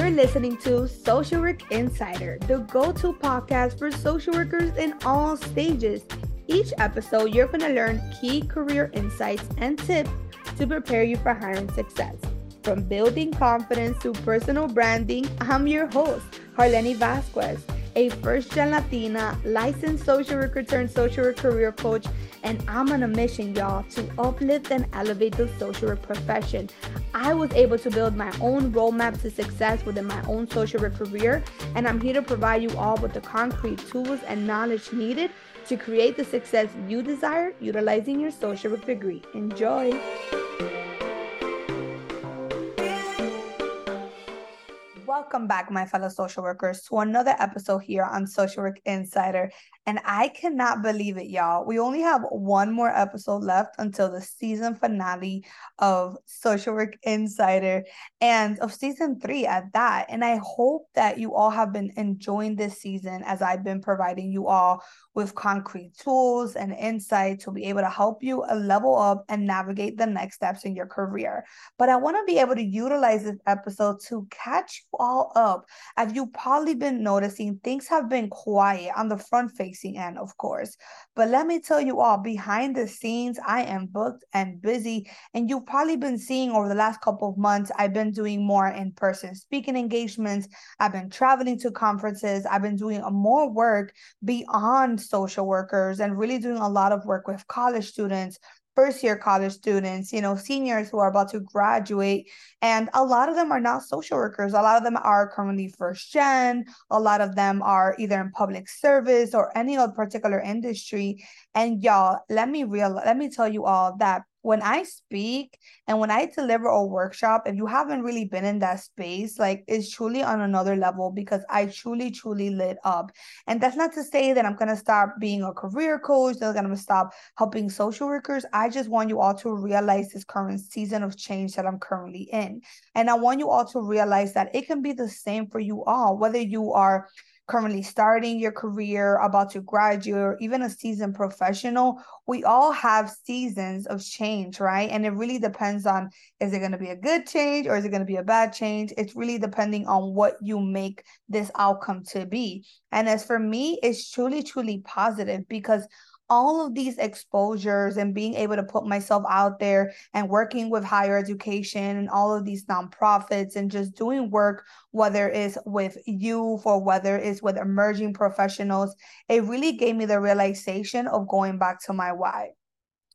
You're listening to Social Work Insider, the go to podcast for social workers in all stages. Each episode, you're going to learn key career insights and tips to prepare you for hiring success. From building confidence to personal branding, I'm your host, Harleny Vasquez, a first gen Latina, licensed social worker turned social work career coach, and I'm on a mission, y'all, to uplift and elevate the social work profession. I was able to build my own roadmap to success within my own social work career, and I'm here to provide you all with the concrete tools and knowledge needed to create the success you desire utilizing your social work degree. Enjoy! Welcome back, my fellow social workers, to another episode here on Social Work Insider. And I cannot believe it, y'all. We only have one more episode left until the season finale of Social Work Insider and of season three at that. And I hope that you all have been enjoying this season as I've been providing you all with concrete tools and insight to be able to help you level up and navigate the next steps in your career. But I want to be able to utilize this episode to catch you all up. Have you've probably been noticing, things have been quiet on the front facing end, of course. But let me tell you all, behind the scenes, I am booked and busy. And you've probably been seeing over the last couple of months, I've been doing more in person speaking engagements. I've been traveling to conferences. I've been doing more work beyond social workers and really doing a lot of work with college students first year college students, you know, seniors who are about to graduate. And a lot of them are not social workers. A lot of them are currently first gen. A lot of them are either in public service or any other particular industry. And y'all, let me real let me tell you all that when I speak and when I deliver a workshop, if you haven't really been in that space, like it's truly on another level because I truly, truly lit up. And that's not to say that I'm going to stop being a career coach, that I'm going to stop helping social workers. I just want you all to realize this current season of change that I'm currently in. And I want you all to realize that it can be the same for you all, whether you are currently starting your career, about to graduate, or even a seasoned professional, we all have seasons of change, right? And it really depends on is it going to be a good change or is it going to be a bad change? It's really depending on what you make this outcome to be. And as for me, it's truly, truly positive because all of these exposures and being able to put myself out there and working with higher education and all of these nonprofits and just doing work, whether it's with youth or whether it's with emerging professionals, it really gave me the realization of going back to my why.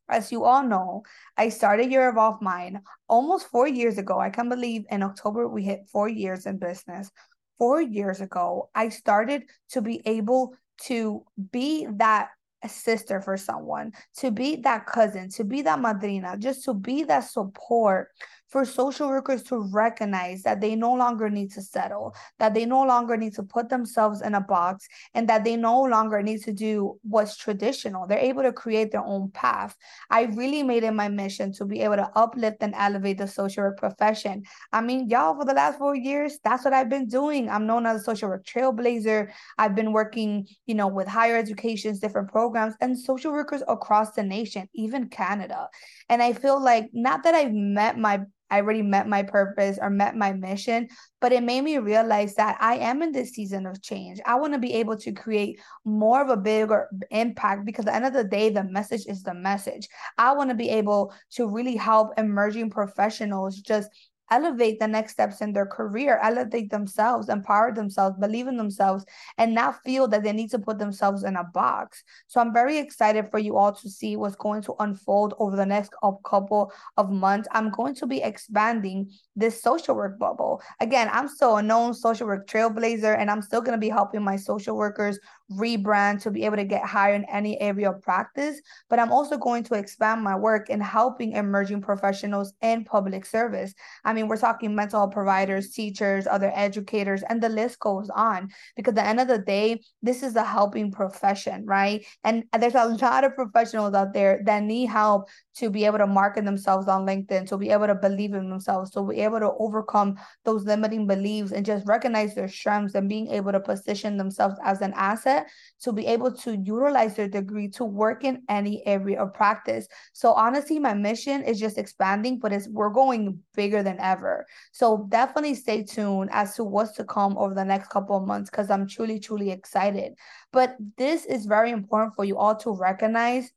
As you all know, I started Your Evolved Mind almost four years ago. I can't believe in October we hit four years in business. Four years ago, I started to be able to be that a sister for someone, to be that cousin, to be that madrina, just to be that support for social workers to recognize that they no longer need to settle, that they no longer need to put themselves in a box, and that they no longer need to do what's traditional. They're able to create their own path. I really made it my mission to be able to uplift and elevate the social work profession. I mean, y'all, for the last four years, that's what I've been doing. I'm known as a social work trailblazer. I've been working, you know, with higher educations, different programs, and social workers across the nation, even Canada. And I feel like not that I've met my I already met my purpose or met my mission, but it made me realize that I am in this season of change. I want to be able to create more of a bigger impact because at the end of the day, the message is the message. I want to be able to really help emerging professionals just elevate the next steps in their career, elevate themselves, empower themselves, believe in themselves, and not feel that they need to put themselves in a box. So I'm very excited for you all to see what's going to unfold over the next couple of months. I'm going to be expanding this social work bubble. Again, I'm still a known social work trailblazer, and I'm still going to be helping my social workers rebrand to be able to get hired in any area of practice. But I'm also going to expand my work in helping emerging professionals in public service. I mean, we're talking mental health providers, teachers, other educators, and the list goes on. Because at the end of the day, this is a helping profession, right? And there's a lot of professionals out there that need help to be able to market themselves on LinkedIn, to be able to believe in themselves, to be able to overcome those limiting beliefs and just recognize their strengths and being able to position themselves as an asset set to be able to utilize their degree to work in any area of practice. So honestly, my mission is just expanding, but it's we're going bigger than ever. So definitely stay tuned as to what's to come over the next couple of months because I'm truly, truly excited. But this is very important for you all to recognize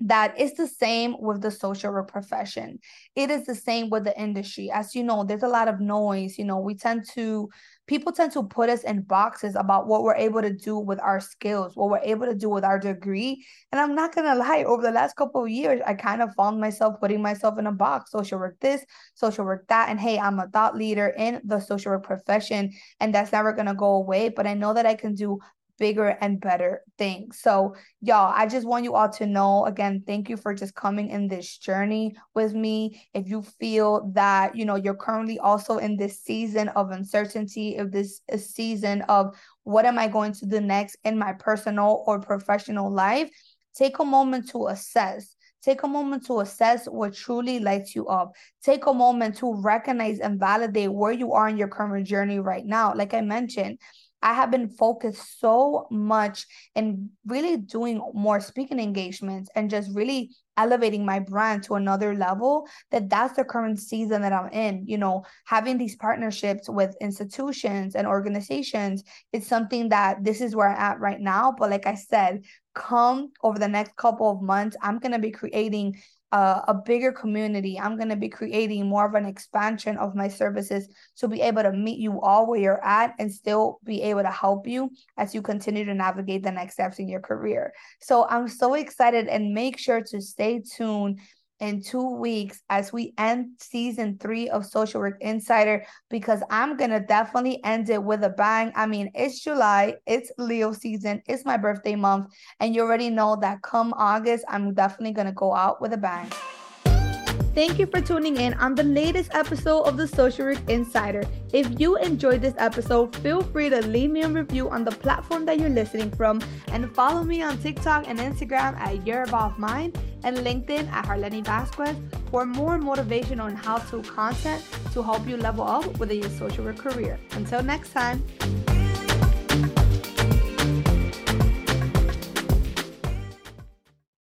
that it's the same with the social work profession. It is the same with the industry. As you know, there's a lot of noise. You know, we tend to, people tend to put us in boxes about what we're able to do with our skills, what we're able to do with our degree. And I'm not going to lie, over the last couple of years, I kind of found myself putting myself in a box social work this, social work that. And hey, I'm a thought leader in the social work profession, and that's never going to go away. But I know that I can do bigger and better things. So, y'all, I just want you all to know again, thank you for just coming in this journey with me. If you feel that, you know, you're currently also in this season of uncertainty, if this is a season of what am I going to do next in my personal or professional life, take a moment to assess. Take a moment to assess what truly lights you up. Take a moment to recognize and validate where you are in your current journey right now. Like I mentioned, I have been focused so much in really doing more speaking engagements and just really elevating my brand to another level that that's the current season that I'm in. You know having these partnerships with institutions and organizations it's something that this is where I'm at right now. But like I said come over the next couple of months I'm going to be creating a, a bigger community. I'm going to be creating more of an expansion of my services to be able to meet you all where you're at and still be able to help you as you continue to navigate the next steps in your career. So I'm so excited and make sure to stay tuned in two weeks as we end season three of Social Work Insider because I'm gonna definitely end it with a bang. I mean, it's July, it's Leo season, it's my birthday month, and you already know that come August, I'm definitely gonna go out with a bang. Thank you for tuning in on the latest episode of the Social Work Insider. If you enjoyed this episode, feel free to leave me a review on the platform that you're listening from and follow me on TikTok and Instagram at Your Evolved Mind and LinkedIn at Harleny Vasquez for more motivation on how to content to help you level up within your social work career. Until next time.